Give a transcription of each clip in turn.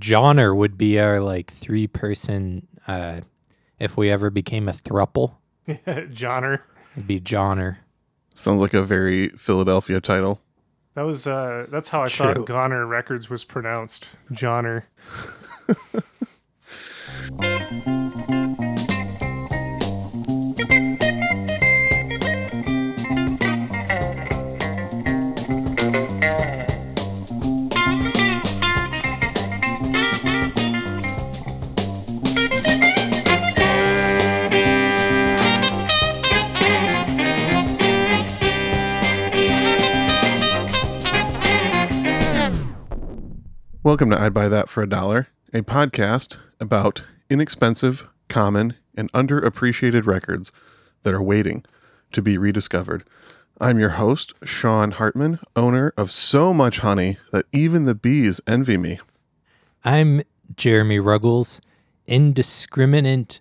Johnner would be our like three person. Uh, if we ever became a thruple, Johnner. it'd be Johnner. Sounds like a very Philadelphia title. That was uh that's how I True. thought Goner Records was pronounced. Johnner. Welcome to I'd Buy That for a Dollar, a podcast about inexpensive, common, and underappreciated records that are waiting to be rediscovered. I'm your host, Sean Hartman, owner of so much honey that even the bees envy me. I'm Jeremy Ruggles, indiscriminate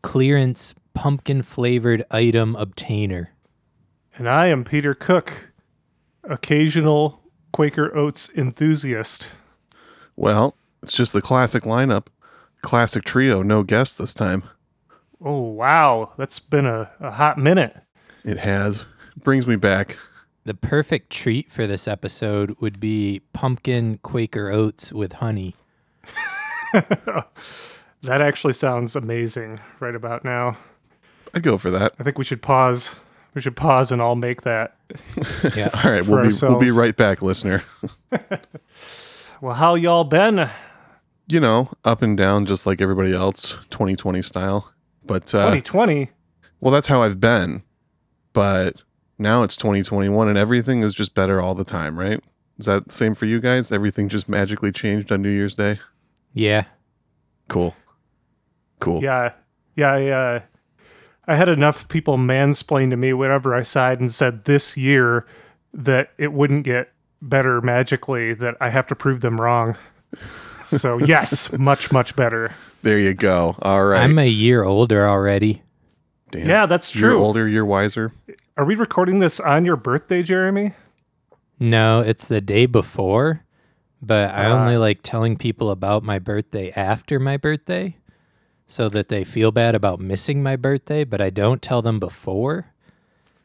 clearance pumpkin flavored item obtainer. And I am Peter Cook, occasional Quaker Oats enthusiast. Well, it's just the classic lineup. Classic trio, no guest this time. Oh wow, that's been a, a hot minute. It has. Brings me back. The perfect treat for this episode would be pumpkin Quaker oats with honey. That actually sounds amazing right about now. I'd go for that. I think we should pause. We should pause and all make that. Yeah. All right, we'll be, we'll be right back, listener. Well, how y'all been? you know, up and down just like everybody else, 2020 style. But uh, 2020. well, that's how I've been. But now it's 2021 and everything is just better all the time, right? Is that the same for you guys? Everything just magically changed on New Year's Day? Yeah. Cool. Cool. Yeah, yeah. I, uh, I had enough people mansplain to me whenever I sighed and said this year that it wouldn't get better magically. That I have to prove them wrong. So yes, much much better. There you go. All right. I'm a year older already. Damn. Yeah, that's You're true. older, you're wiser. Are we recording this on your birthday, Jeremy? No, it's the day before, but I Ah. only like telling people about my birthday after my birthday so that they feel bad about missing my birthday, but I don't tell them before.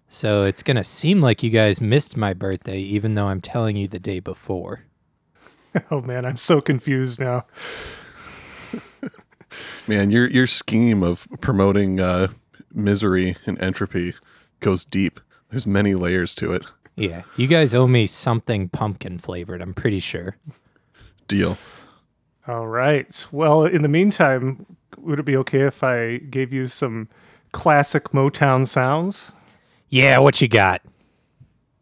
So it's going to seem like you guys missed my birthday even though I'm telling you the day before. Oh man, I'm so confused now. Man, your your scheme of promoting uh, misery and entropy goes deep. There's many layers to it. Yeah, you guys owe me something pumpkin flavored, I'm pretty sure. Deal. All right. Well, in the meantime, would it be okay if I gave you some classic Motown sounds? Yeah, what you got?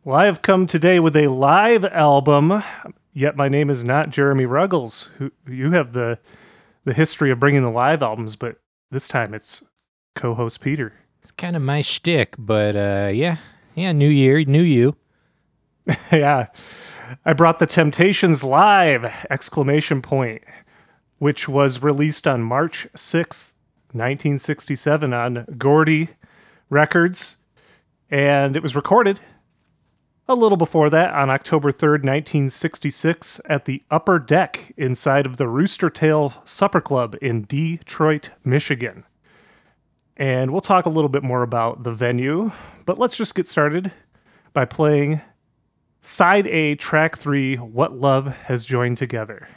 Well, I have come today with a live album, yet my name is not Jeremy Ruggles. Who you have the the history of bringing the live albums, but this time it's co-host Peter. It's kind of my shtick, but uh, yeah, yeah, new year, new you. yeah, I brought the Temptations live! Exclamation point, which was released on March sixth, nineteen sixty-seven, on Gordy Records, and it was recorded a little before that on October 3rd, 1966, at the upper deck inside of the Rooster Tail Supper Club in Detroit, Michigan. And we'll talk a little bit more about the venue, but let's just get started by playing Side A, Track 3 What Love Has Joined Together.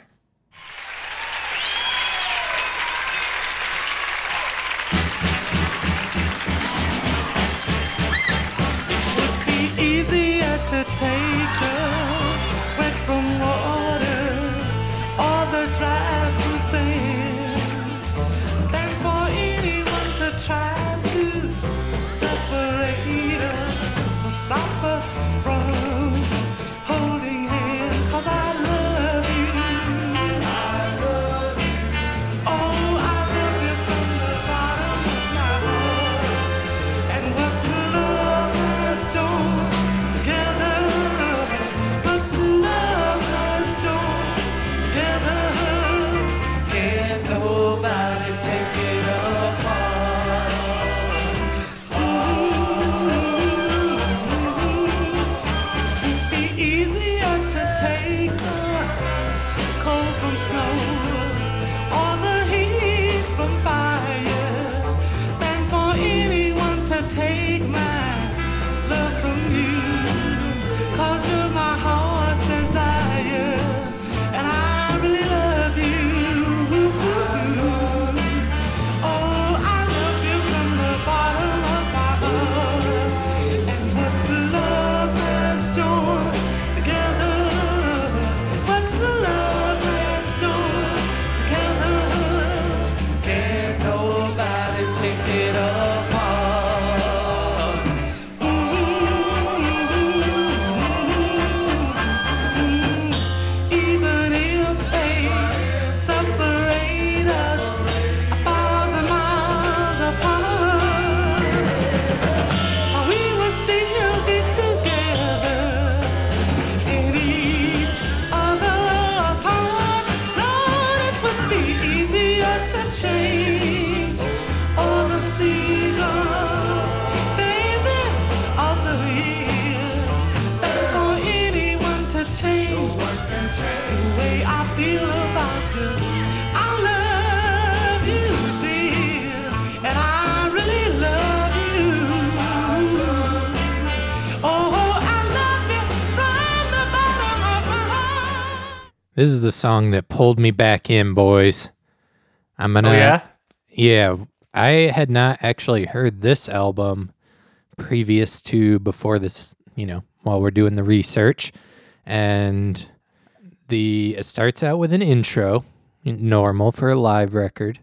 This is the song that pulled me back in, boys. I'm gonna. Oh yeah. Yeah, I had not actually heard this album previous to before this, you know, while we're doing the research. And the it starts out with an intro, normal for a live record,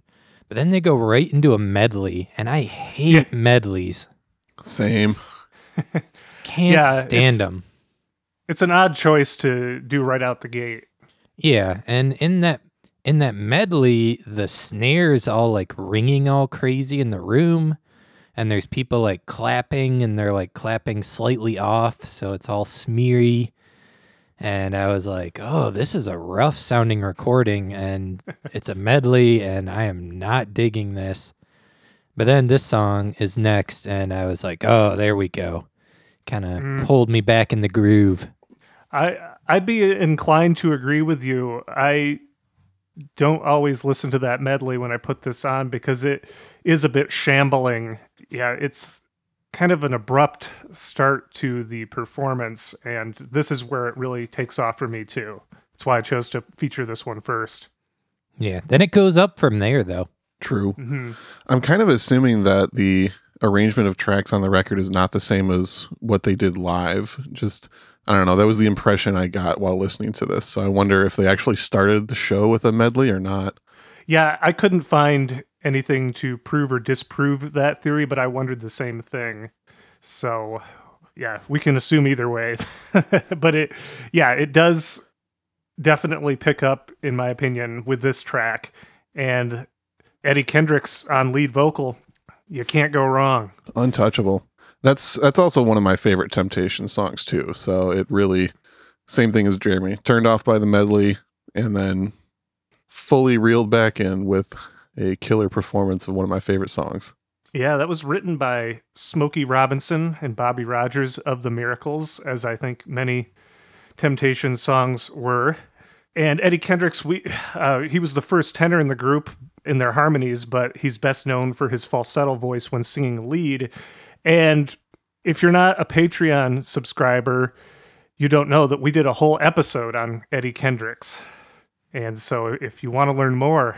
but then they go right into a medley, and I hate medleys. Same. Can't Yeah, stand it's- them. It's an odd choice to do right out the gate. Yeah, and in that in that medley, the snares all like ringing all crazy in the room, and there's people like clapping, and they're like clapping slightly off, so it's all smeary. And I was like, "Oh, this is a rough sounding recording, and it's a medley, and I am not digging this." But then this song is next, and I was like, "Oh, there we go." Kind of mm. pulled me back in the groove. I I'd be inclined to agree with you. I don't always listen to that medley when I put this on because it is a bit shambling. Yeah, it's kind of an abrupt start to the performance and this is where it really takes off for me too. That's why I chose to feature this one first. Yeah, then it goes up from there, though. True. Mhm. I'm kind of assuming that the arrangement of tracks on the record is not the same as what they did live. Just I don't know. That was the impression I got while listening to this. So I wonder if they actually started the show with a medley or not. Yeah, I couldn't find anything to prove or disprove that theory, but I wondered the same thing. So, yeah, we can assume either way. but it, yeah, it does definitely pick up, in my opinion, with this track. And Eddie Kendricks on lead vocal, you can't go wrong. Untouchable. That's that's also one of my favorite Temptation songs too. So it really same thing as Jeremy. Turned off by the medley and then fully reeled back in with a killer performance of one of my favorite songs. Yeah, that was written by Smokey Robinson and Bobby Rogers of the Miracles, as I think many Temptation songs were. And Eddie Kendricks, we uh, he was the first tenor in the group in their harmonies, but he's best known for his falsetto voice when singing lead. And if you're not a Patreon subscriber, you don't know that we did a whole episode on Eddie Kendricks. And so if you want to learn more,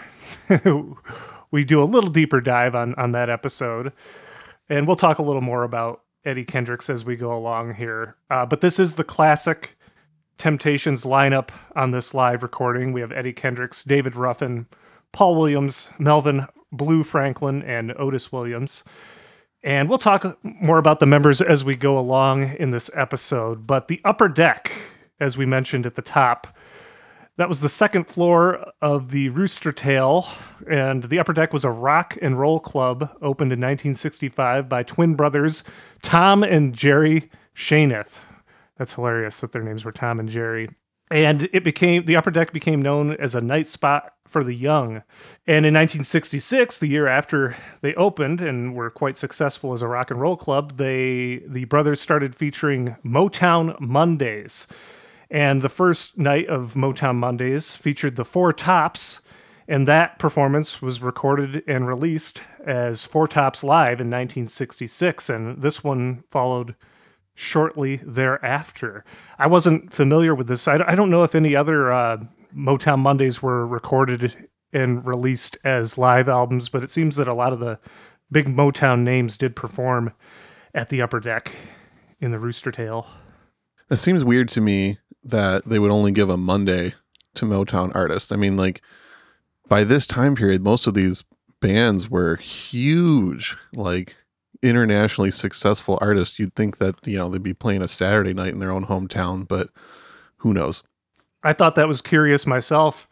we do a little deeper dive on on that episode. And we'll talk a little more about Eddie Kendricks as we go along here. Uh, but this is the classic Temptations lineup on this live recording. We have Eddie Kendricks, David Ruffin, Paul Williams, Melvin Blue Franklin, and Otis Williams. And we'll talk more about the members as we go along in this episode. But the upper deck, as we mentioned at the top, that was the second floor of the Rooster Tail, and the upper deck was a rock and roll club opened in 1965 by twin brothers Tom and Jerry Schoenith. That's hilarious that their names were Tom and Jerry. And it became the upper deck became known as a night spot for the young. And in 1966, the year after they opened and were quite successful as a rock and roll club, they the brothers started featuring Motown Mondays. And the first night of Motown Mondays featured the Four Tops, and that performance was recorded and released as Four Tops Live in 1966. And this one followed shortly thereafter. I wasn't familiar with this. I, don't know if any other uh, Motown Mondays were recorded and released as live albums, but it seems that a lot of the big Motown names did perform at the upper deck in the Rooster Tail. It seems weird to me that they would only give a Monday to Motown artists. I mean, like by this time period, most of these bands were huge, like internationally successful artists. You'd think that, you know, they'd be playing a Saturday night in their own hometown, but who knows? I thought that was curious myself,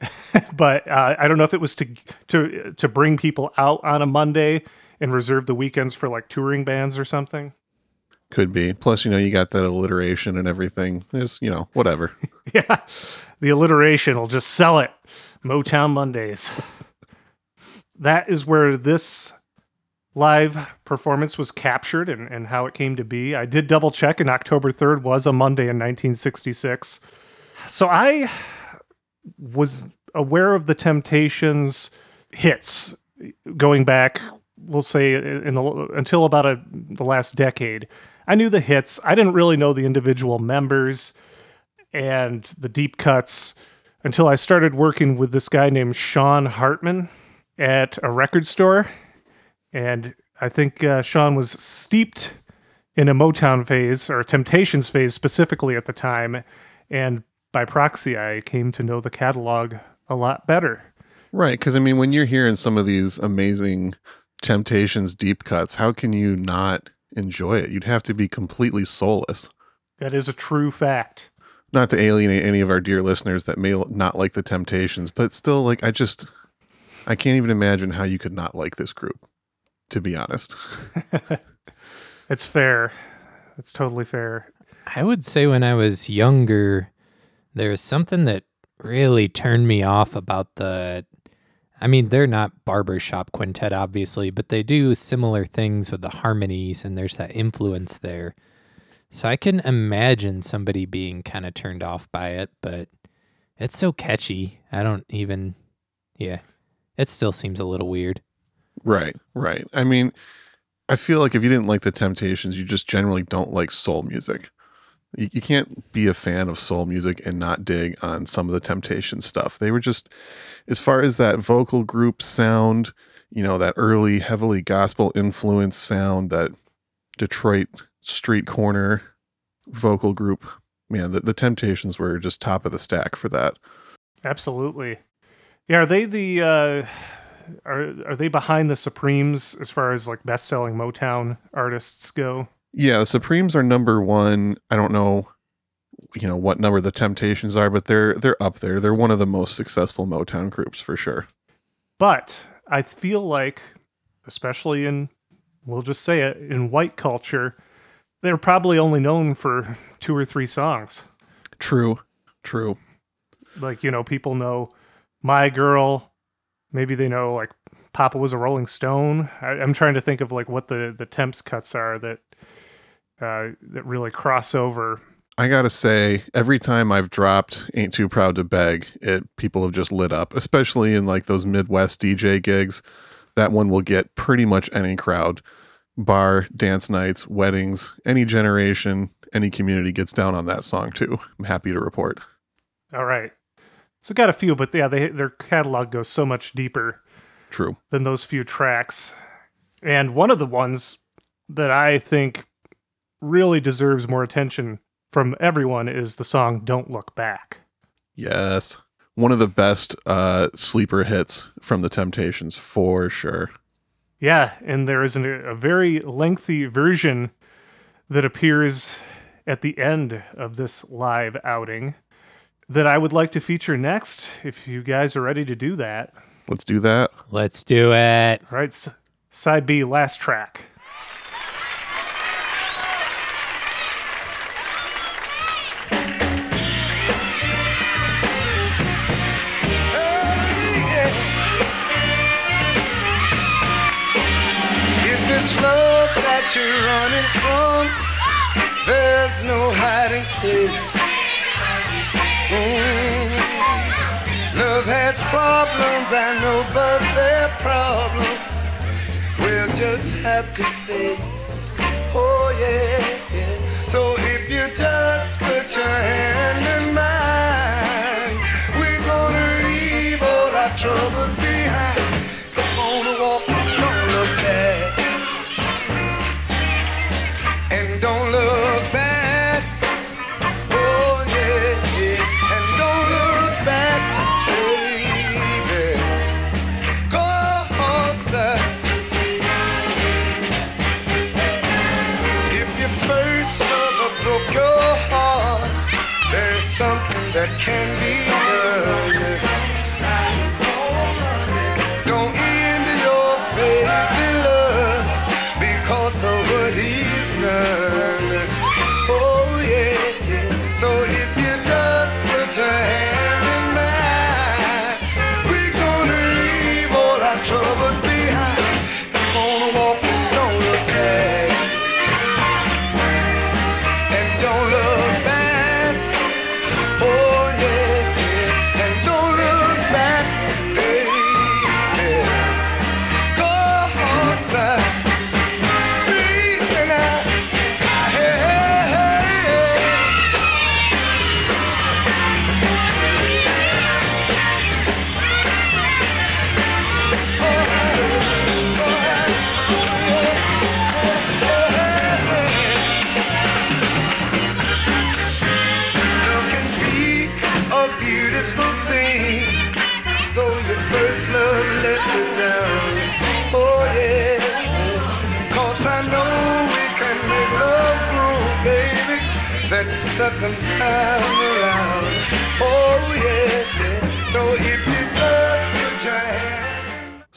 but uh, I don't know if it was to to to bring people out on a Monday and reserve the weekends for like touring bands or something. Could be. Plus, you know, you got that alliteration and everything. Is you know, whatever. Yeah, the alliteration will just sell it. Motown Mondays. that is where this live performance was captured and, and how it came to be. I did double check, and October 3rd was a Monday in 1966. So I was aware of the Temptations hits going back, we'll say, in the, until about a, the last decade. I knew the hits. I didn't really know the individual members and the deep cuts until I started working with this guy named Sean Hartman at a record store. And I think uh, Sean was steeped in a Motown phase or Temptations phase specifically at the time. And by proxy, I came to know the catalog a lot better. Right. Because, I mean, when you're hearing some of these amazing Temptations deep cuts, how can you not enjoy it? You'd have to be completely soulless. That is a true fact. Not to alienate any of our dear listeners that may not like the Temptations, but still, like, I just, I can't even imagine how you could not like this group, to be honest. It's fair. It's totally fair. I would say when I was younger, there was something that really turned me off about the. I mean, they're not barbershop quintet, obviously, but they do similar things with the harmonies, and there's that influence there. So I can imagine somebody being kind of turned off by it, but it's so catchy. I don't even. Yeah. It still seems a little weird. Right, right. I mean, I feel like if you didn't like the Temptations, you just generally don't like soul music. You, you can't be a fan of soul music and not dig on some of the Temptations stuff. They were just, as far as that vocal group sound, you know, that early, heavily gospel influence sound, that Detroit street corner vocal group, man, the, the Temptations were just top of the stack for that. Absolutely. Yeah, are they the uh are are they behind the Supremes as far as like best selling Motown artists go? Yeah, the Supremes are number one. I don't know, you know, what number the Temptations are, but they're they're up there. They're one of the most successful Motown groups for sure. But I feel like, especially in we'll just say it, in white culture, they're probably only known for two or three songs. True, true. Like, you know, people know My Girl, maybe they know like Papa was a Rolling Stone. I, I'm trying to think of like what the the temps cuts are that uh, that really cross over. I gotta say, every time I've dropped "Ain't Too Proud to Beg," it people have just lit up, especially in like those Midwest DJ gigs. That one will get pretty much any crowd, bar, dance nights, weddings, any generation, any community gets down on that song too. I'm happy to report. All right, so got a few, but yeah, they their catalog goes so much deeper True. than those few tracks. And one of the ones that I think really deserves more attention from everyone is the song Don't Look Back. Yes. One of the best uh, sleeper hits from the Temptations for sure. Yeah, and there is an, a very lengthy version that appears at the end of this live outing that I would like to feature next if you guys are ready to do that. Let's do that. Let's do it. All right, s- side B, last track. you're running from. There's no hiding place. Mm. Love has problems, I know, but their problems we'll just have to face. Oh, yeah. yeah. So if you just put your hand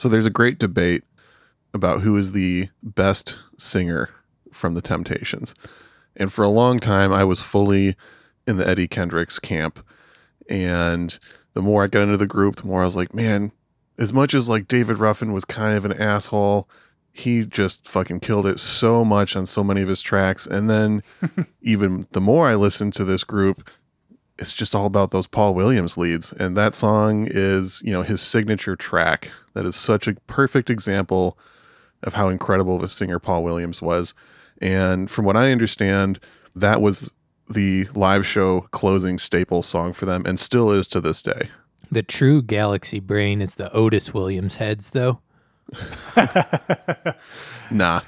So there's a great debate about who is the best singer from the Temptations. And for a long time, I was fully in the Eddie Kendricks camp. And the more I got into the group, the more I was like, man, as much as like David Ruffin was kind of an asshole, he just fucking killed it so much on so many of his tracks. And then even the more I listened to this group, it's just all about those Paul Williams leads. And that song is, you know, his signature track. That is such a perfect example of how incredible of a singer Paul Williams was. And from what I understand, that was the live show closing staple song for them and still is to this day. The true galaxy brain is the Otis Williams heads, though. Nah.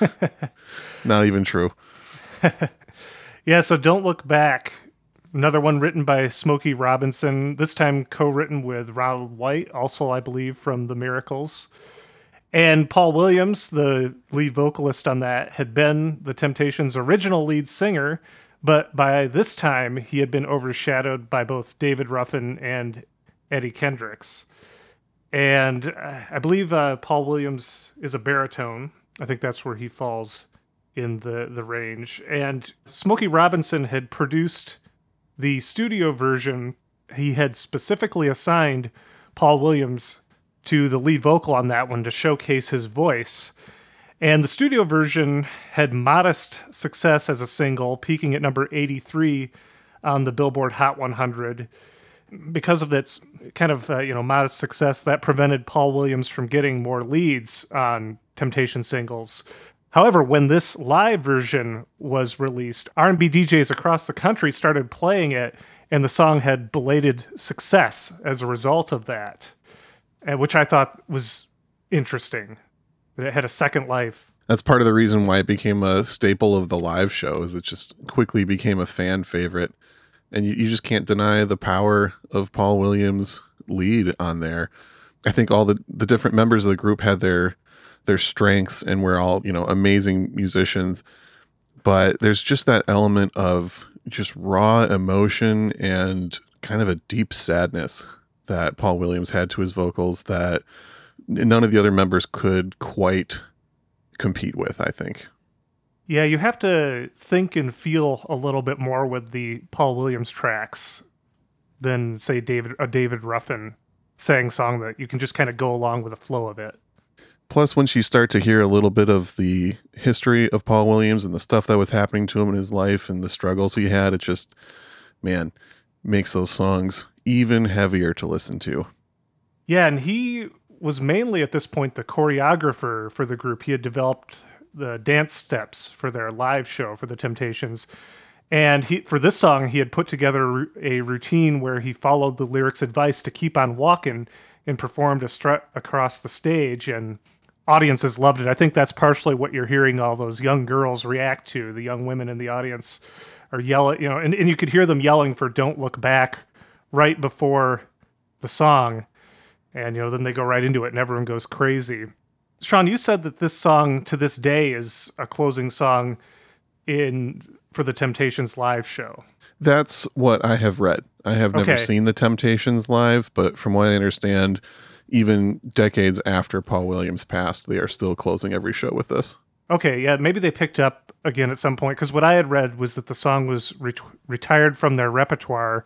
Not even true. Yeah, so Don't Look Back. Another one written by Smokey Robinson, this time co written with Ronald White, also, I believe, from The Miracles. And Paul Williams, the lead vocalist on that, had been the Temptations' original lead singer, but by this time he had been overshadowed by both David Ruffin and Eddie Kendricks. And uh, I believe uh, Paul Williams is a baritone. I think that's where he falls in the, the range. And Smokey Robinson had produced the studio version. He had specifically assigned Paul Williams to the lead vocal on that one to showcase his voice. And the studio version had modest success as a single, peaking at number 83 on the Billboard Hot 100. Because of its kind of uh, you know modest success, that prevented Paul Williams from getting more leads on Temptation singles. However, when this live version was released, R&B DJs across the country started playing it, and the song had belated success as a result of that, which I thought was interesting. That it had a second life. That's part of the reason why it became a staple of the live shows. It just quickly became a fan favorite. And you, you just can't deny the power of Paul Williams' lead on there. I think all the, the different members of the group had their their strengths and we're all, you know, amazing musicians. But there's just that element of just raw emotion and kind of a deep sadness that Paul Williams had to his vocals that none of the other members could quite compete with, I think. Yeah, you have to think and feel a little bit more with the Paul Williams tracks than say David a David Ruffin sang song that you can just kind of go along with the flow of it. Plus, once you start to hear a little bit of the history of Paul Williams and the stuff that was happening to him in his life and the struggles he had, it just, man, makes those songs even heavier to listen to. Yeah, and he was mainly at this point the choreographer for the group. He had developed the dance steps for their live show for the Temptations. And he for this song, he had put together a routine where he followed the lyrics' advice to keep on walking and performed a strut across the stage and audiences loved it. I think that's partially what you're hearing all those young girls react to. The young women in the audience are yelling, you know, and, and you could hear them yelling for Don't Look Back right before the song. And, you know, then they go right into it and everyone goes crazy. Sean, you said that this song to this day is a closing song in for the Temptations live show. That's what I have read. I have never Okay. seen the Temptations live, but from what I understand, even decades after Paul Williams passed, they are still closing every show with this. Okay, yeah, maybe they picked up again at some point because what I had read was that the song was ret- retired from their repertoire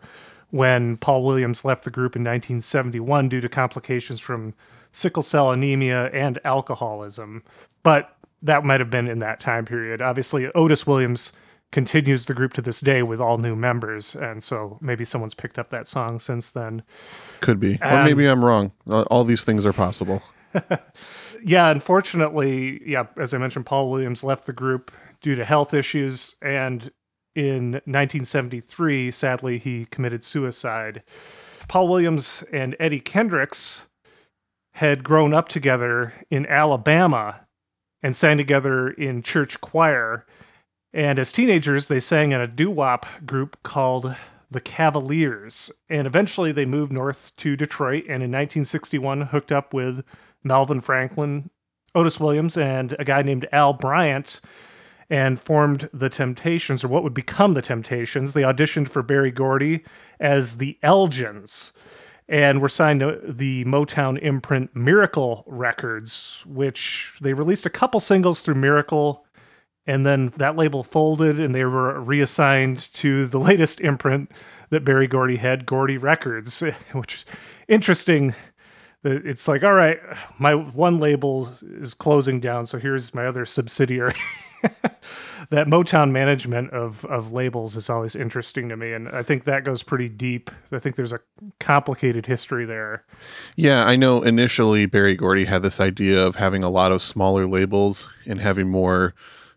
when Paul Williams left the group in 1971 due to complications from sickle cell anemia and alcoholism. But that might have been in that time period. Obviously, Otis Williams continues the group to this day with all new members, and so maybe someone's picked up that song since then. Could be. or Um, maybe I'm wrong. All these things are possible. yeah, unfortunately, yeah, as I mentioned, Paul Williams left the group due to health issues, and in 1973, sadly, he committed suicide. Paul Williams and Eddie Kendricks had grown up together in Alabama and sang together in church choir. And as teenagers, they sang in a doo wop group called the Cavaliers. And eventually they moved north to Detroit and in 1961 hooked up with Melvin Franklin, Otis Williams, and a guy named Al Bryant and formed the Temptations, or what would become the Temptations. They auditioned for Berry Gordy as the Elgins and were signed to the Motown imprint Miracle Records, which they released a couple singles through Miracle, and then that label folded and they were reassigned to the latest imprint that Berry Gordy had, Gordy Records, which is interesting. It's like, all right, my one label is closing down, so here's my other subsidiary. that Motown management of of labels is always interesting to me, and I think that goes pretty deep. I think there's a complicated history there. Yeah, I know initially Berry Gordy had this idea of having a lot of smaller labels and having more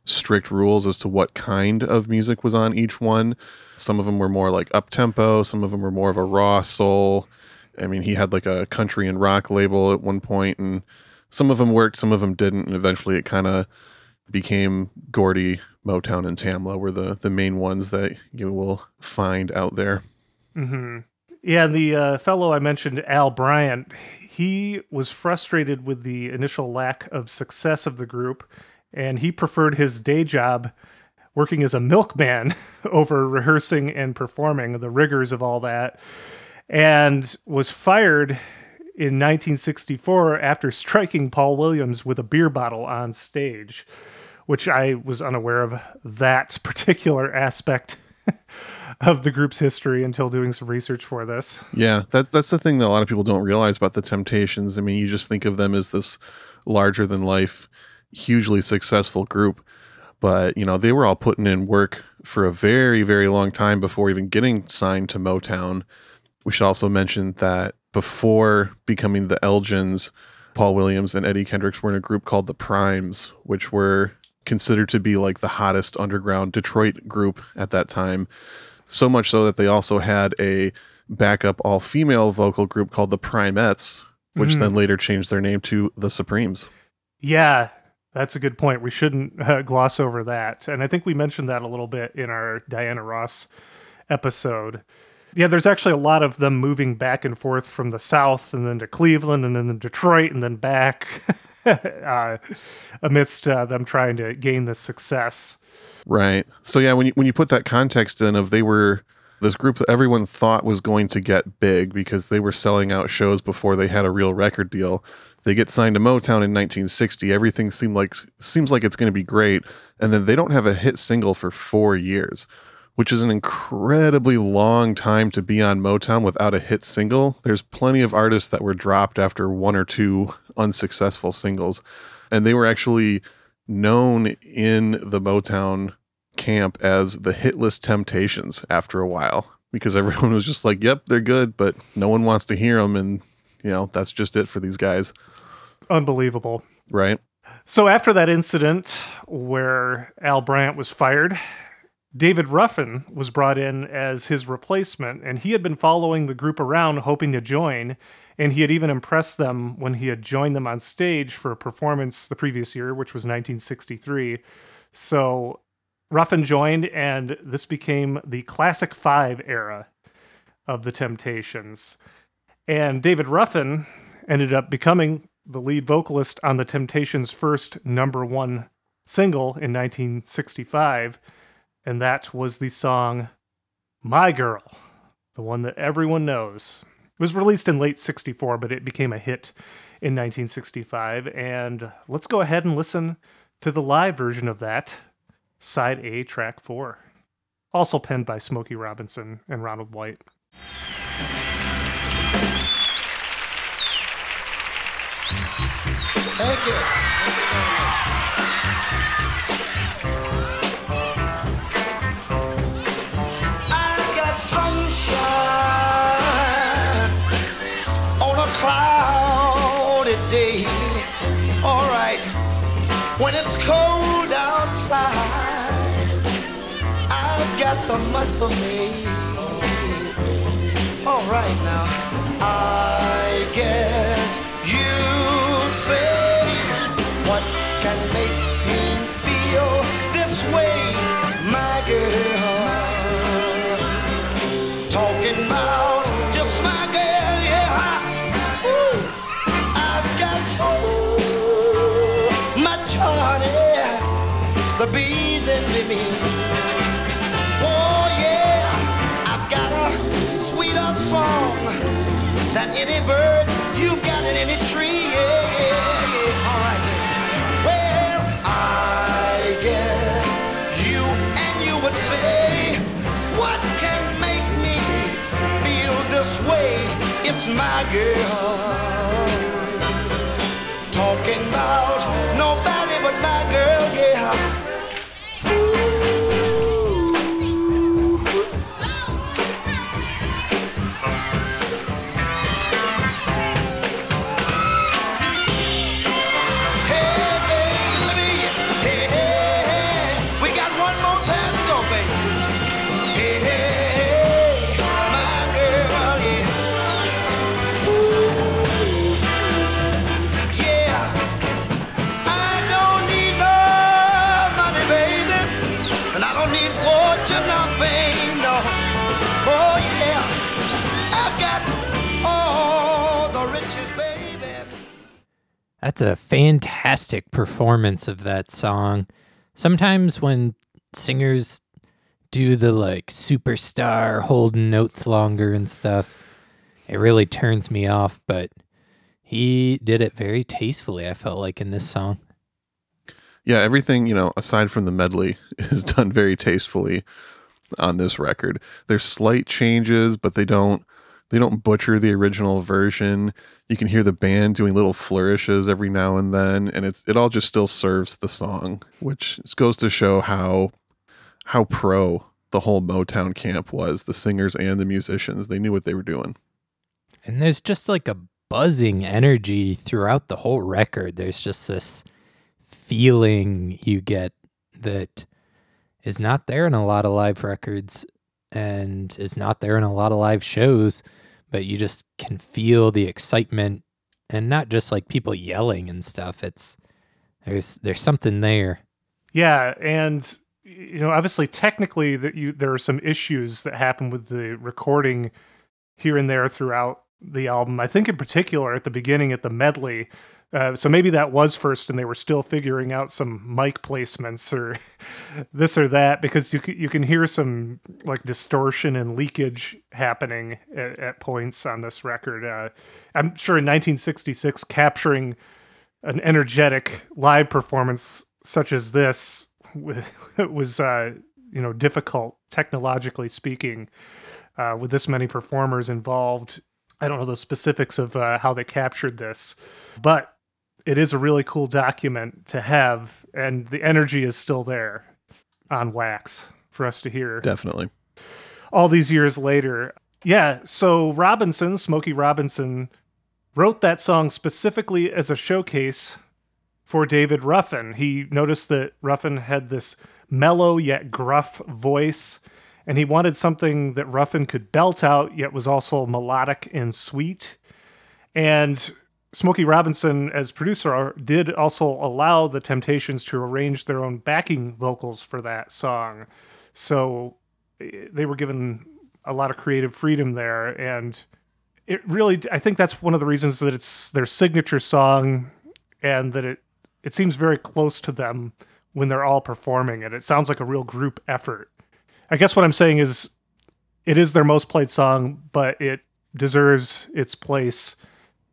strict rules as to what kind of music was on each one. Some of them were more like up tempo, some of them were more of a raw soul. I mean, he had like a country and rock label at one point, and some of them worked, some of them didn't, and eventually it kind of became Gordy, Motown, and Tamla were the the main ones that you will find out there. hmm Yeah, the uh, fellow I mentioned, Al Bryant, he was frustrated with the initial lack of success of the group, and he preferred his day job working as a milkman over rehearsing and performing the rigors of all that, and was fired in 1964 after striking Paul Williams with a beer bottle on stage, which I was unaware of that particular aspect of the group's history until doing some research for this. Yeah, that that's the thing that a lot of people don't realize about the Temptations. I mean, you just think of them as this larger than life, hugely successful group, but you know, they were all putting in work for a very very long time before even getting signed to Motown. We should also mention that before becoming the Elgins, Paul Williams and Eddie Kendricks were in a group called the Primes, which were considered to be like the hottest underground Detroit group at that time. So much so that they also had a backup all female vocal group called the Primettes, which Mhm. then later changed their name to the Supremes. Yeah, that's a good point. We shouldn't uh, gloss over that. And I think we mentioned that a little bit in our Diana Ross episode. Yeah, there's actually a lot of them moving back and forth from the South and then to Cleveland and then to Detroit and then back uh, amidst uh, them trying to gain this success. Right. So yeah, when you when you put that context in of they were this group that everyone thought was going to get big because they were selling out shows before they had a real record deal. They get signed to Motown in 1960. Everything seemed like seems like it's going to be great, and then they don't have a hit single for 4 years, which is an incredibly long time to be on Motown without a hit single. There's plenty of artists that were dropped after one or two unsuccessful singles, and they were actually known in the Motown camp as the hitless Temptations after a while because everyone was just like, "Yep, they're good, but no one wants to hear them." And you know, that's just it for these guys, Unbelievable. right? So after that incident where Al Bryant was fired, David Ruffin was brought in as his replacement, and he had been following the group around hoping to join, and he had even impressed them when he had joined them on stage for a performance the previous year, which was 1963. So Ruffin joined, and this became the Classic Five era of the Temptations. And David Ruffin ended up becoming the lead vocalist on the Temptations' first number one single in 1965, and that was the song My Girl, the one that everyone knows. It was released in late 64, but it became a hit in 1965. And let's go ahead and listen to the live version of that, side A, track four. Also penned by Smokey Robinson and Ronald White. Thank you. Thank you the month of May. All right my girl. That's a fantastic performance of that song. Sometimes when singers do the like superstar holding notes longer and stuff, it really turns me off, but he did it very tastefully, I felt like in this song. Yeah, everything, you know, aside from the medley, is done very tastefully on this record. There's slight changes, but they don't they don't butcher the original version. You can hear the band doing little flourishes every now and then, and it's it all just still serves the song, which goes to show how how pro the whole Motown camp was, the singers and the musicians. They knew what they were doing. And there's just like a buzzing energy throughout the whole record. There's just this feeling you get that is not there in a lot of live records and is not there in a lot of live shows, but you just can feel the excitement and not just like people yelling and stuff. It's there's there's something there. Yeah, and you know, obviously, technically, that you there are some issues that happen with the recording here and there throughout the album. I think, in particular, at the beginning, at the medley. Uh, so maybe that was first, and they were still figuring out some mic placements or this or that, because you you can hear some like distortion and leakage happening at, at points on this record. Uh, I'm sure in 1966, capturing an energetic live performance such as this was uh, you know difficult technologically speaking uh, with this many performers involved i don't know the specifics of uh, how they captured this but it is a really cool document to have and the energy is still there on wax for us to hear Definitely. all these years later. Yeah, so Robinson, Smokey Robinson, wrote that song specifically as a showcase for David Ruffin. He noticed that Ruffin had this mellow yet gruff voice, and he wanted something that Ruffin could belt out yet was also melodic and sweet. And Smokey Robinson, as producer, did also allow the Temptations to arrange their own backing vocals for that song. So eh, they were given a lot of creative freedom there. And it really, I think that's one of the reasons that it's their signature song and that it, it seems very close to them when they're all performing it. It sounds like a real group effort. I guess what I'm saying is it is their most played song, but it deserves its place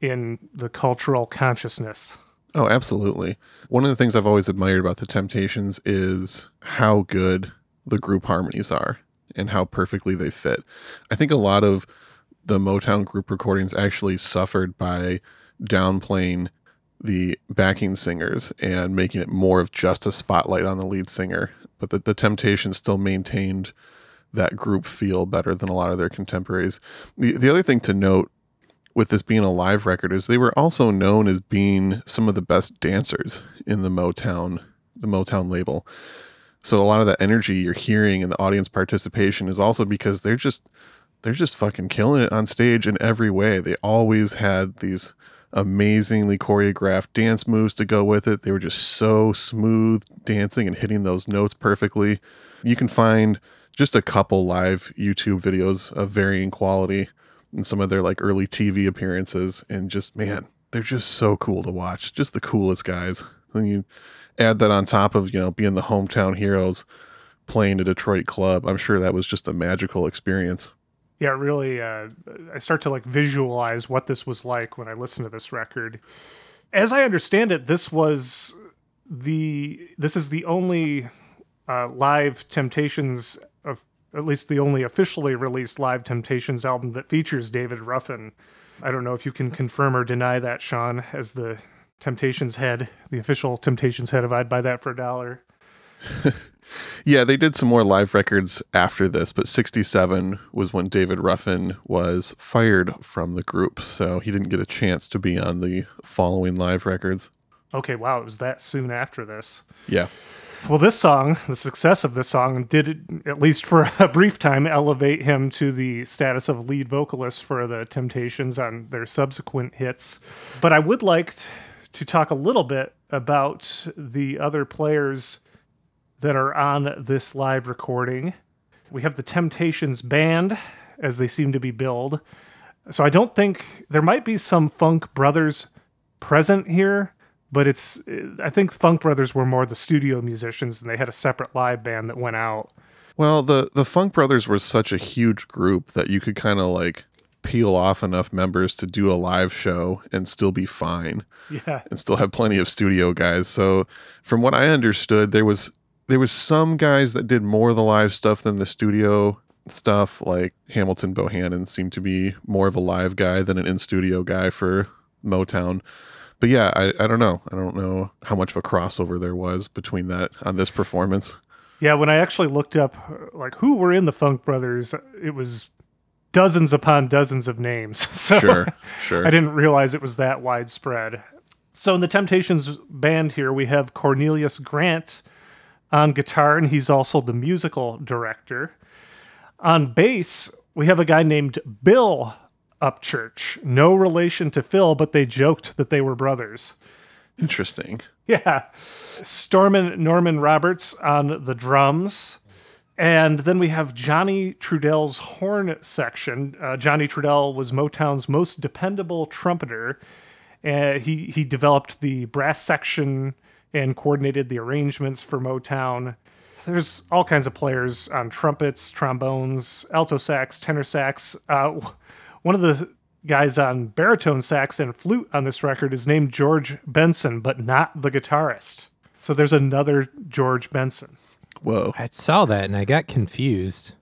in the cultural consciousness. Oh, absolutely. One of the things I've always admired about the Temptations is how good the group harmonies are and how perfectly they fit. I think a lot of the Motown group recordings actually suffered by downplaying the backing singers and making it more of just a spotlight on the lead singer. But the, the Temptations still maintained that group feel better than a lot of their contemporaries. The, the other thing to note with this being a live record is they were also known as being some of the best dancers in the Motown the Motown label. So a lot of that energy you're hearing and the audience participation is also because they're just they're just fucking killing it on stage in every way. They always had these amazingly choreographed dance moves to go with it. They were just so smooth dancing and hitting those notes perfectly. You can find just a couple live YouTube videos of varying quality and some of their like early TV appearances and just man, they're just so cool to watch. Just the coolest guys. Then you add that on top of, you know, being the hometown heroes playing a Detroit club. I'm sure that was just a magical experience. Yeah, really. Uh, I start to like visualize what this was like when I listen to this record. As I understand it, this was the this is the only uh, live Temptations at least the only officially released live Temptations album that features David Ruffin. I don't know if you can confirm or deny that, Sean, as the Temptations head, the official Temptations head of I'd Buy That for a Dollar. Yeah, they did some more live records after this, but 67 was when David Ruffin was fired from the group. So he didn't get a chance to be on the following live records. Okay, wow, it was that soon after this. Yeah. Well, this song, the success of this song, did, at least for a brief time, elevate him to the status of lead vocalist for the Temptations on their subsequent hits. But I would like to talk a little bit about the other players that are on this live recording. We have the Temptations band, as they seem to be billed. So I don't think there might be some Funk Brothers present here, but it's I think Funk Brothers were more the studio musicians and they had a separate live band that went out. Well, the the Funk Brothers were such a huge group that you could kind of like peel off enough members to do a live show and still be fine Yeah. and still have plenty of studio guys. So, from what I understood, there was there was some guys that did more of the live stuff than the studio stuff. Like Hamilton Bohannon seemed to be more of a live guy than an in studio guy for Motown. But yeah, I, I don't know. I don't know how much of a crossover there was between that on this performance. Yeah, when I actually looked up uh, like who were in the Funk Brothers, it was dozens upon dozens of names. So Sure, sure. I didn't realize it was that widespread. So in the Temptations band here, we have Cornelius Grant on guitar, and he's also the musical director. On bass, we have a guy named Bill Upchurch. No relation to Phil, but they joked that they were brothers. Interesting. Yeah. Stormin Norman Roberts on the drums. And then we have Johnny Trudell's horn section. Uh, Johnny Trudell was Motown's most dependable trumpeter. Uh, he, he developed the brass section and coordinated the arrangements for Motown. There's all kinds of players on trumpets, trombones, alto sax, tenor sax. Uh, one of the guys on baritone sax and flute on this record is named George Benson, but not the guitarist. So there's another George Benson. Whoa. I saw that and I got confused.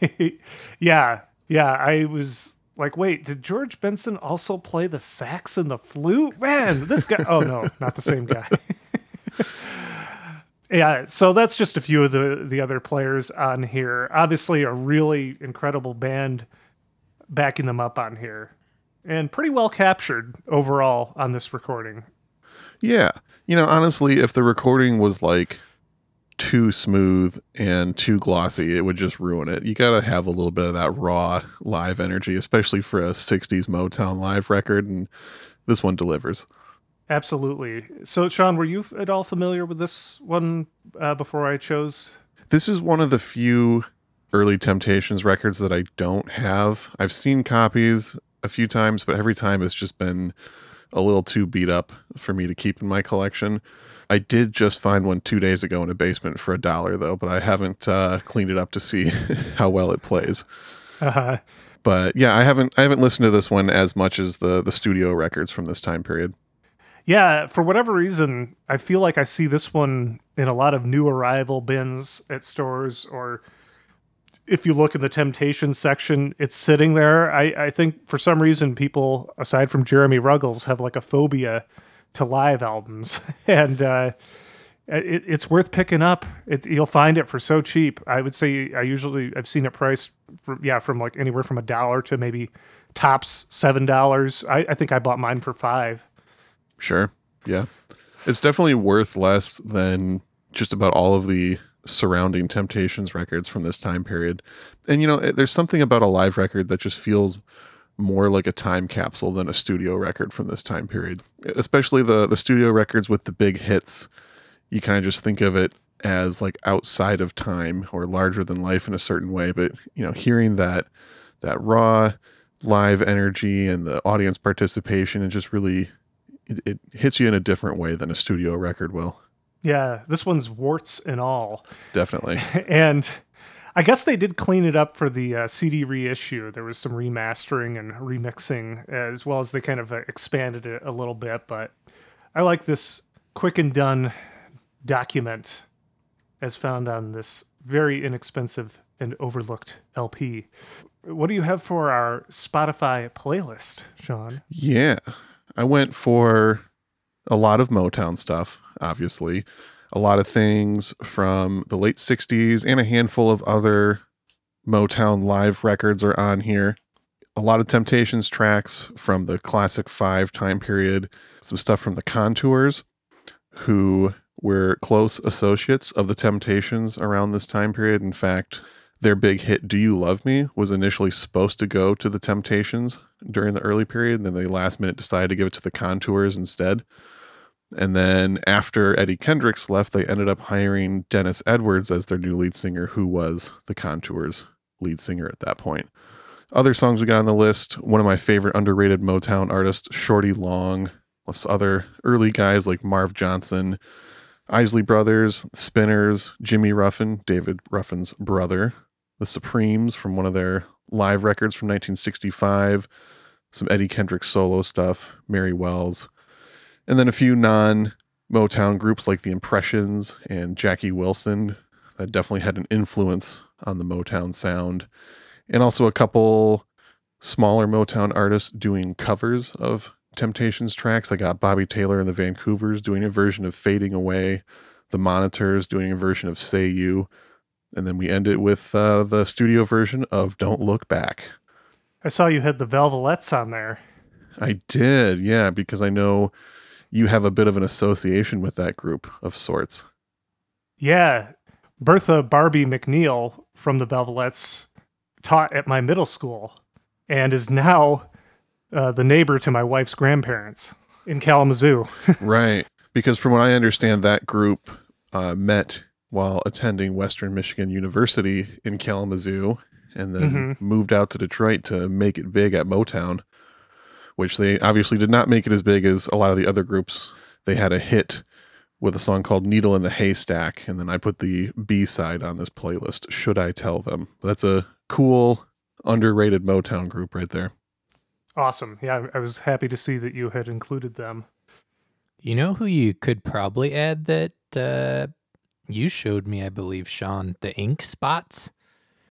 yeah, yeah. I was like, wait, did George Benson also play the sax and the flute? Man, this guy. Oh no, not the same guy. yeah, so that's just a few of the the other players on here. Obviously, a really incredible band backing them up on here. and pretty well captured overall on this recording. Yeah. You know, honestly, if the recording was like too smooth and too glossy, it would just ruin it. You got to have a little bit of that raw live energy, especially for a 60s Motown live record. And this one delivers. Absolutely. So, Sean, were you at all familiar with this one uh, before I chose? This is one of the few early Temptations records that I don't have. I've seen copies a few times, but every time it's just been a little too beat up for me to keep in my collection. I did just find one two days ago in a basement for a dollar, though, but I haven't uh, cleaned it up to see how well it plays. Uh, But yeah, I haven't I haven't listened to this one as much as the the studio records from this time period. yeah, for whatever reason, I feel like I see this one in a lot of new arrival bins at stores, or if you look in the Temptations section, it's sitting there. I, I think for some reason, people, aside from Jeremy Ruggles, have like a phobia to live albums. and, uh, it, it's worth picking up. It's you'll find it for so cheap. I would say I usually I've seen it priced from, yeah from like anywhere from a dollar to maybe tops seven dollars. I, I think I bought mine for five. Sure. Yeah. It's definitely worth less than just about all of the surrounding Temptations records from this time period. And, you know, there's something about a live record that just feels more like a time capsule than a studio record from this time period. Especially the, the studio records with the big hits. You kind of just think of it as like outside of time or larger than life in a certain way. But, you know, hearing that, that raw live energy and the audience participation, it just really it, it hits you in a different way than a studio record will. Yeah, this one's warts and all. Definitely. and I guess they did clean it up for the uh, CD reissue. There was some remastering and remixing, as well as they kind of uh, expanded it a little bit. But I like this quick and done document as found on this very inexpensive and overlooked LP. What do you have for our Spotify playlist, Sean? yeah. I went for a lot of Motown stuff, obviously. A lot of things from the late 60s and a handful of other Motown live records are on here. A lot of Temptations tracks from the classic five time period, some stuff from the Contours, who were close associates of the Temptations around this time period. In fact, their big hit "Do You Love Me" was initially supposed to go to the Temptations during the early period, and then they last minute decided to give it to the Contours instead. And then after Eddie Kendricks left, they ended up hiring Dennis Edwards as their new lead singer, who was the Contours lead singer at that point. Other songs we got on the list, one of my favorite underrated Motown artists, Shorty Long, plus other early guys like Marv Johnson, Isley Brothers, Spinners, Jimmy Ruffin, David Ruffin's brother, the Supremes from one of their live records from 1965, some Eddie Kendricks solo stuff, Mary Wells, and then a few non Motown groups like the Impressions and Jackie Wilson that definitely had an influence on the Motown sound, and also a couple smaller Motown artists doing covers of Temptations tracks. I got Bobby Taylor and the Vancouvers doing a version of Fading Away, the Monitors doing a version of Say You, and then we end it with uh, the studio version of Don't Look Back. I saw you had the Velvelettes on there. I did, yeah, because I know you have a bit of an association with that group of sorts. Yeah. Bertha Barbee McNeal from the Velvelettes taught at my middle school and is now uh, the neighbor to my wife's grandparents in Kalamazoo. right. Because from what I understand, that group uh, met while attending Western Michigan University in Kalamazoo and then moved out to Detroit to make it big at Motown, which they obviously did not make it as big as a lot of the other groups. They had a hit with a song called Needle in the Haystack, and then I put the B side on this playlist, Should I Tell Them? That's a cool, underrated Motown group right there. awesome. Yeah, I I was happy to see that you had included them. You know who you could probably add that uh, you showed me, I believe, Sean, the ink spots.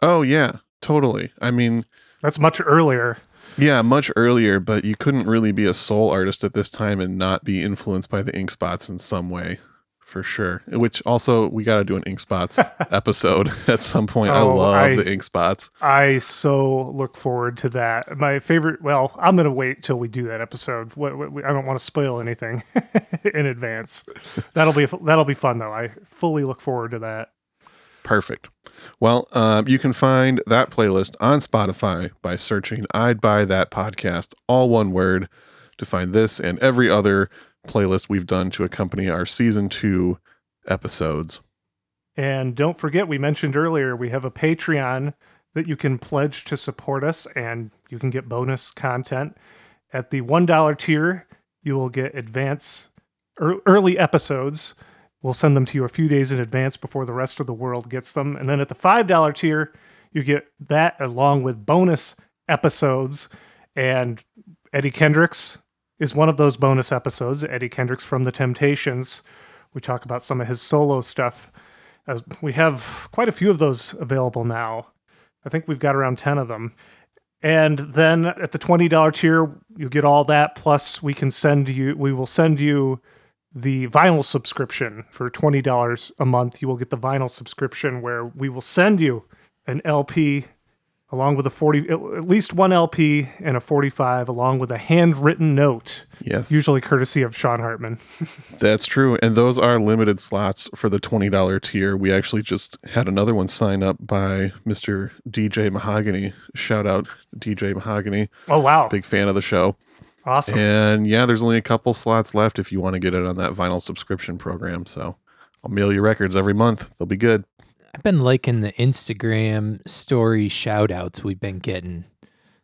Oh, yeah, totally. I mean, That's much earlier. Yeah, much earlier, but you couldn't really be a soul artist at this time and not be influenced by the ink spots in some way for sure. Which also we got to do an ink spots episode at some point. I Oh, love I- the ink spots. I so look forward to that. My favorite. Well, I'm gonna wait till we do that episode. What, what, I don't want to spoil anything in advance. That'll be that'll be fun though. I fully look forward to that. Perfect. Well, um, you can find that playlist on Spotify by searching I'd Buy That Podcast, all one word, to find this and every other playlist we've done to accompany our season two episodes. And don't forget, we mentioned earlier we have a Patreon that you can pledge to support us, and you can get bonus content. At the one dollar tier, you will get advance ear- early episodes. We'll send them to you a few days in advance before the rest of the world gets them. And then at the five dollar tier, you get that along with bonus episodes. And Eddie Kendricks is one of those bonus episodes. Eddie Kendricks from the Temptations. We talk about some of his solo stuff. Uh, we have quite a few of those available now. I think we've got around 10 of them. And then at the $20 tier, you get all that. Plus, we can send you, we will send you the vinyl subscription for $20 a month. You will get the vinyl subscription where we will send you an LP along with a 40, at least one LP and a 45, along with a handwritten note, Yes, usually courtesy of Sean Hartman. that's true. And those are limited slots for the $20 tier. We actually just had another one sign up by Mr. DJ Mahogany. Shout out DJ Mahogany. Oh, wow. Big fan of the show. Awesome. And yeah, there's only a couple slots left if you want to get it on that vinyl subscription program. So I'll mail you records every month. They'll be good. I've been liking the Instagram story shout outs we've been getting.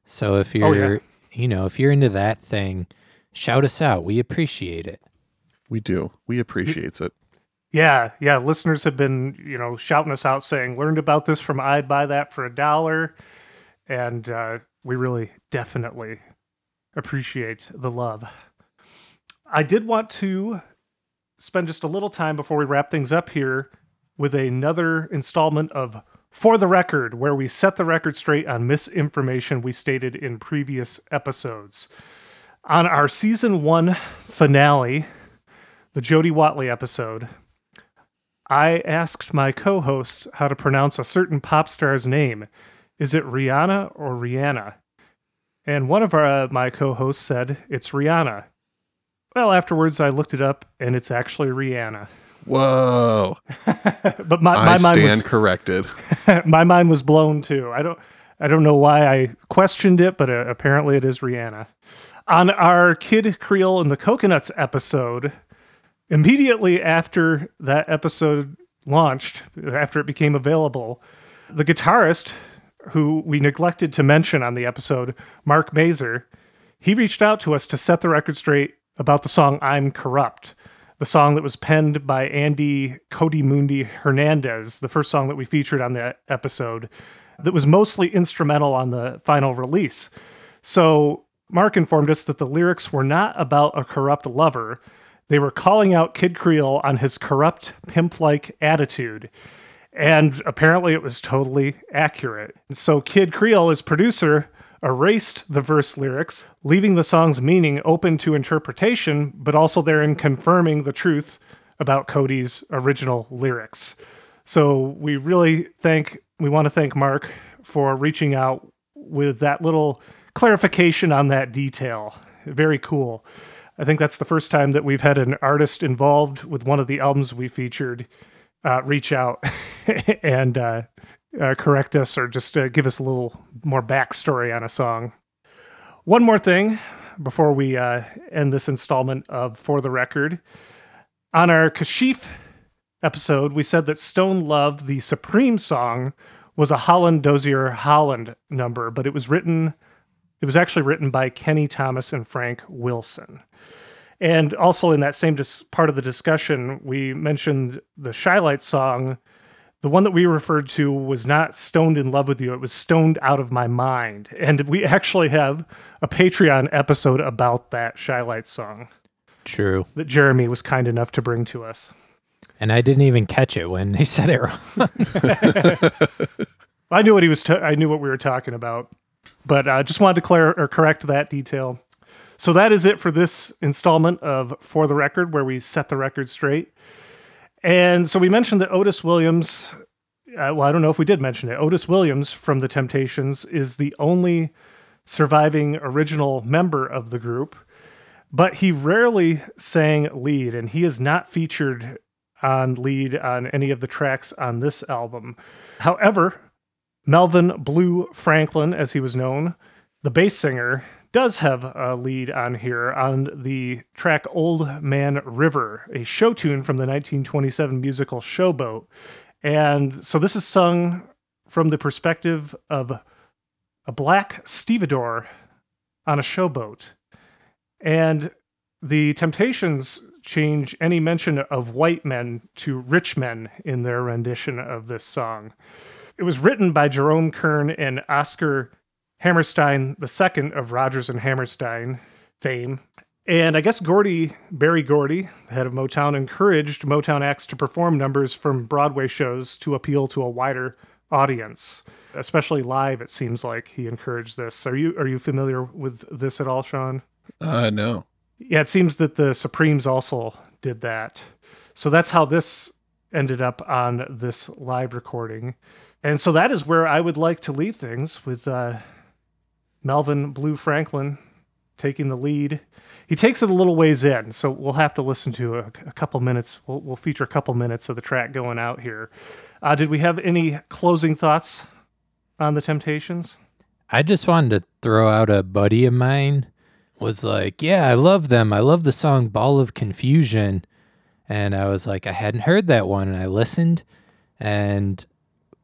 So if Oh, you're, yeah. you know, if you're into that thing, shout us out. We appreciate it. We do. We appreciates it. Yeah, yeah. Listeners have been, you know, shouting us out saying, learned about this from I'd Buy That for a Dollar. And uh, we really definitely appreciate the love. I did want to spend just a little time before we wrap things up here with another installment of For the Record, where we set the record straight on misinformation we stated in previous episodes. On our season one finale, the Jody Watley episode, I asked my co host how to pronounce a certain pop star's name. Is it Rihanna or Rihanna? And one of our, uh, my co hosts said it's Rihanna. Well, afterwards, I looked it up and it's actually Rihanna. Whoa. but my, I mind was corrected. my mind was blown too. I don't I don't know why I questioned it, but uh, apparently it is Rihanna. On our Kid Creole and the Coconuts episode, immediately after that episode launched, after it became available, the guitarist who we neglected to mention on the episode, Mark Mazer, he reached out to us to set the record straight about the song I'm Corrupt, the song that was penned by Andy Coati Mundi Hernandez, the first song that we featured on that episode, that was mostly instrumental on the final release. So Mark informed us that the lyrics were not about a corrupt lover. They were calling out Kid Creole on his corrupt, pimp like attitude. And apparently it was totally accurate. So Kid Creole, as producer, erased the verse lyrics, leaving the song's meaning open to interpretation, but also therein confirming the truth about Coati's original lyrics. So we really thank we want to thank Mark for reaching out with that little clarification on that detail. Very cool. I think that's the first time that we've had an artist involved with one of the albums we featured uh, reach out and uh, uh, correct us or just uh, give us a little more backstory on a song. One more thing before we uh, end this installment of For the Record. On our Kashif episode, we said that Stone Love, the Supreme song, was a Holland Dozier Holland number, but it was written, it was actually written by Kenny Thomas and Frank Wilson. And also in that same dis- part of the discussion, we mentioned the Chi-Lite song. The one that we referred to was not Stoned in Love with You, it was Stoned Out of My Mind. And we actually have a Patreon episode about that Chi-Lite song True. that Jeremy was kind enough to bring to us. And I didn't even catch it when they said it wrong. I knew what he was. ta- I knew what we were talking about, but I uh, just wanted to clear or correct that detail. So that is it for this installment of For the Record, where we set the record straight. And so we mentioned that Otis Williams, uh, well, I don't know if we did mention it. Otis Williams from The Temptations is the only surviving original member of the group, but he rarely sang lead, and he is not featured on lead on any of the tracks on this album. However, Melvin Blue Franklin, as he was known, the bass singer, does have a lead on here on the track Old Man River, a show tune from the 1927 musical Showboat. And so this is sung from the perspective of a black stevedore on a showboat. And the Temptations change any mention of white men to rich men in their rendition of this song. It was written by Jerome Kern and Oscar Hammerstein II of Rodgers and Hammerstein fame. And I guess Gordy, Berry Gordy, the head of Motown, encouraged Motown acts to perform numbers from Broadway shows to appeal to a wider audience, especially live. It seems like he encouraged this. Are you are you familiar with this at all, Sean? Uh, no. Yeah, it seems that the Supremes also did that. So that's how this ended up on this live recording. And so that is where I would like to leave things with uh, Melvin Blue Franklin taking the lead. He takes it a little ways in, so we'll have to listen to a, a couple minutes. We'll, we'll feature a couple minutes of the track going out here. Uh, did we have any closing thoughts on the Temptations? I just wanted to throw out a buddy of mine was like, "Yeah, I love them. I love the song Ball of Confusion." And I was like, I hadn't heard that one and I listened and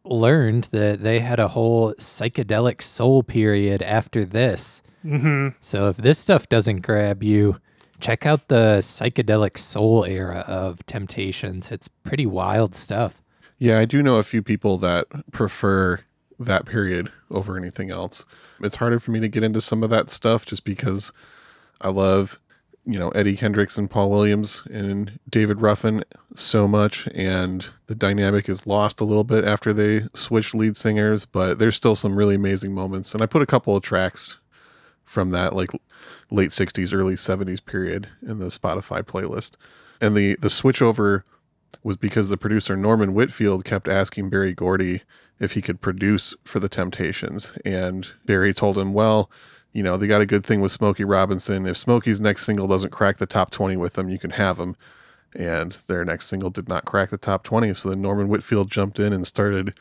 learned that they had a whole psychedelic soul period after this. Mm-hmm. So if this stuff doesn't grab you, check out the psychedelic soul era of Temptations. It's pretty wild stuff. Yeah, I do know a few people that prefer that period over anything else. It's harder for me to get into some of that stuff just because I love, you know, Eddie Kendricks and Paul Williams and David Ruffin so much, and the dynamic is lost a little bit after they switched lead singers, but there's still some really amazing moments. And I put a couple of tracks from that like late 60s early 70s period in the Spotify playlist. And the the switch over was because the producer Norman Whitfield kept asking Berry Gordy if he could produce for the Temptations. And Berry told him, well, you know, they got a good thing with Smokey Robinson. If Smokey's next single doesn't crack the top 20 with them, you can have them. And their next single did not crack the top 20. So then Norman Whitfield jumped in and started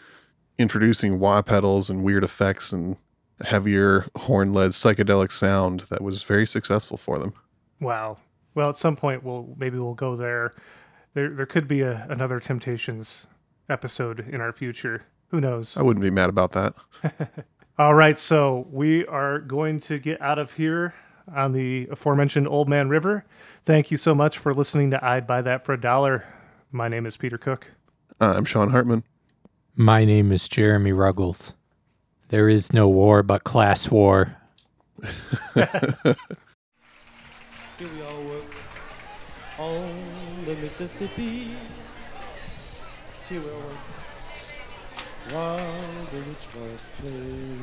introducing wah pedals and weird effects and heavier horn led psychedelic sound that was very successful for them. Wow. Well, at some point, we'll maybe we'll go there. There, there could be a, another Temptations episode in our future. Who knows? I wouldn't be mad about that. All right, so we are going to get out of here on the aforementioned Old Man River. Thank you so much for listening to I'd Buy That for a Dollar. My name is Peter Cook. Uh, I'm Sean Hartman. My name is Jeremy Ruggles. There is no war but class war. Here we all work on the Mississippi. Here we all work while the rich boys play.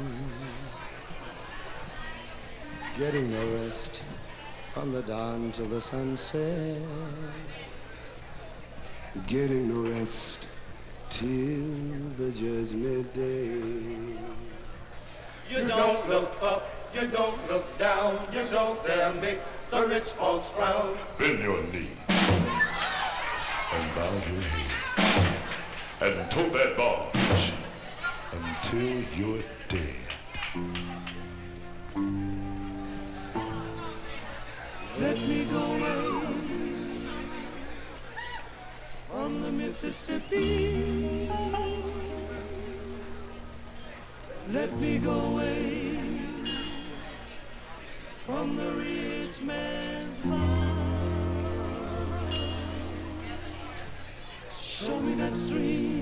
Getting no rest from the dawn till the sunset. Getting no rest till the judgment day. You don't look up, you don't look down, you don't dare make the rich folks frown. Bend your knee and bow your head and tote that barge until you're dead. Let me go away from the Mississippi. Let me go away from the rich man's farm. That stream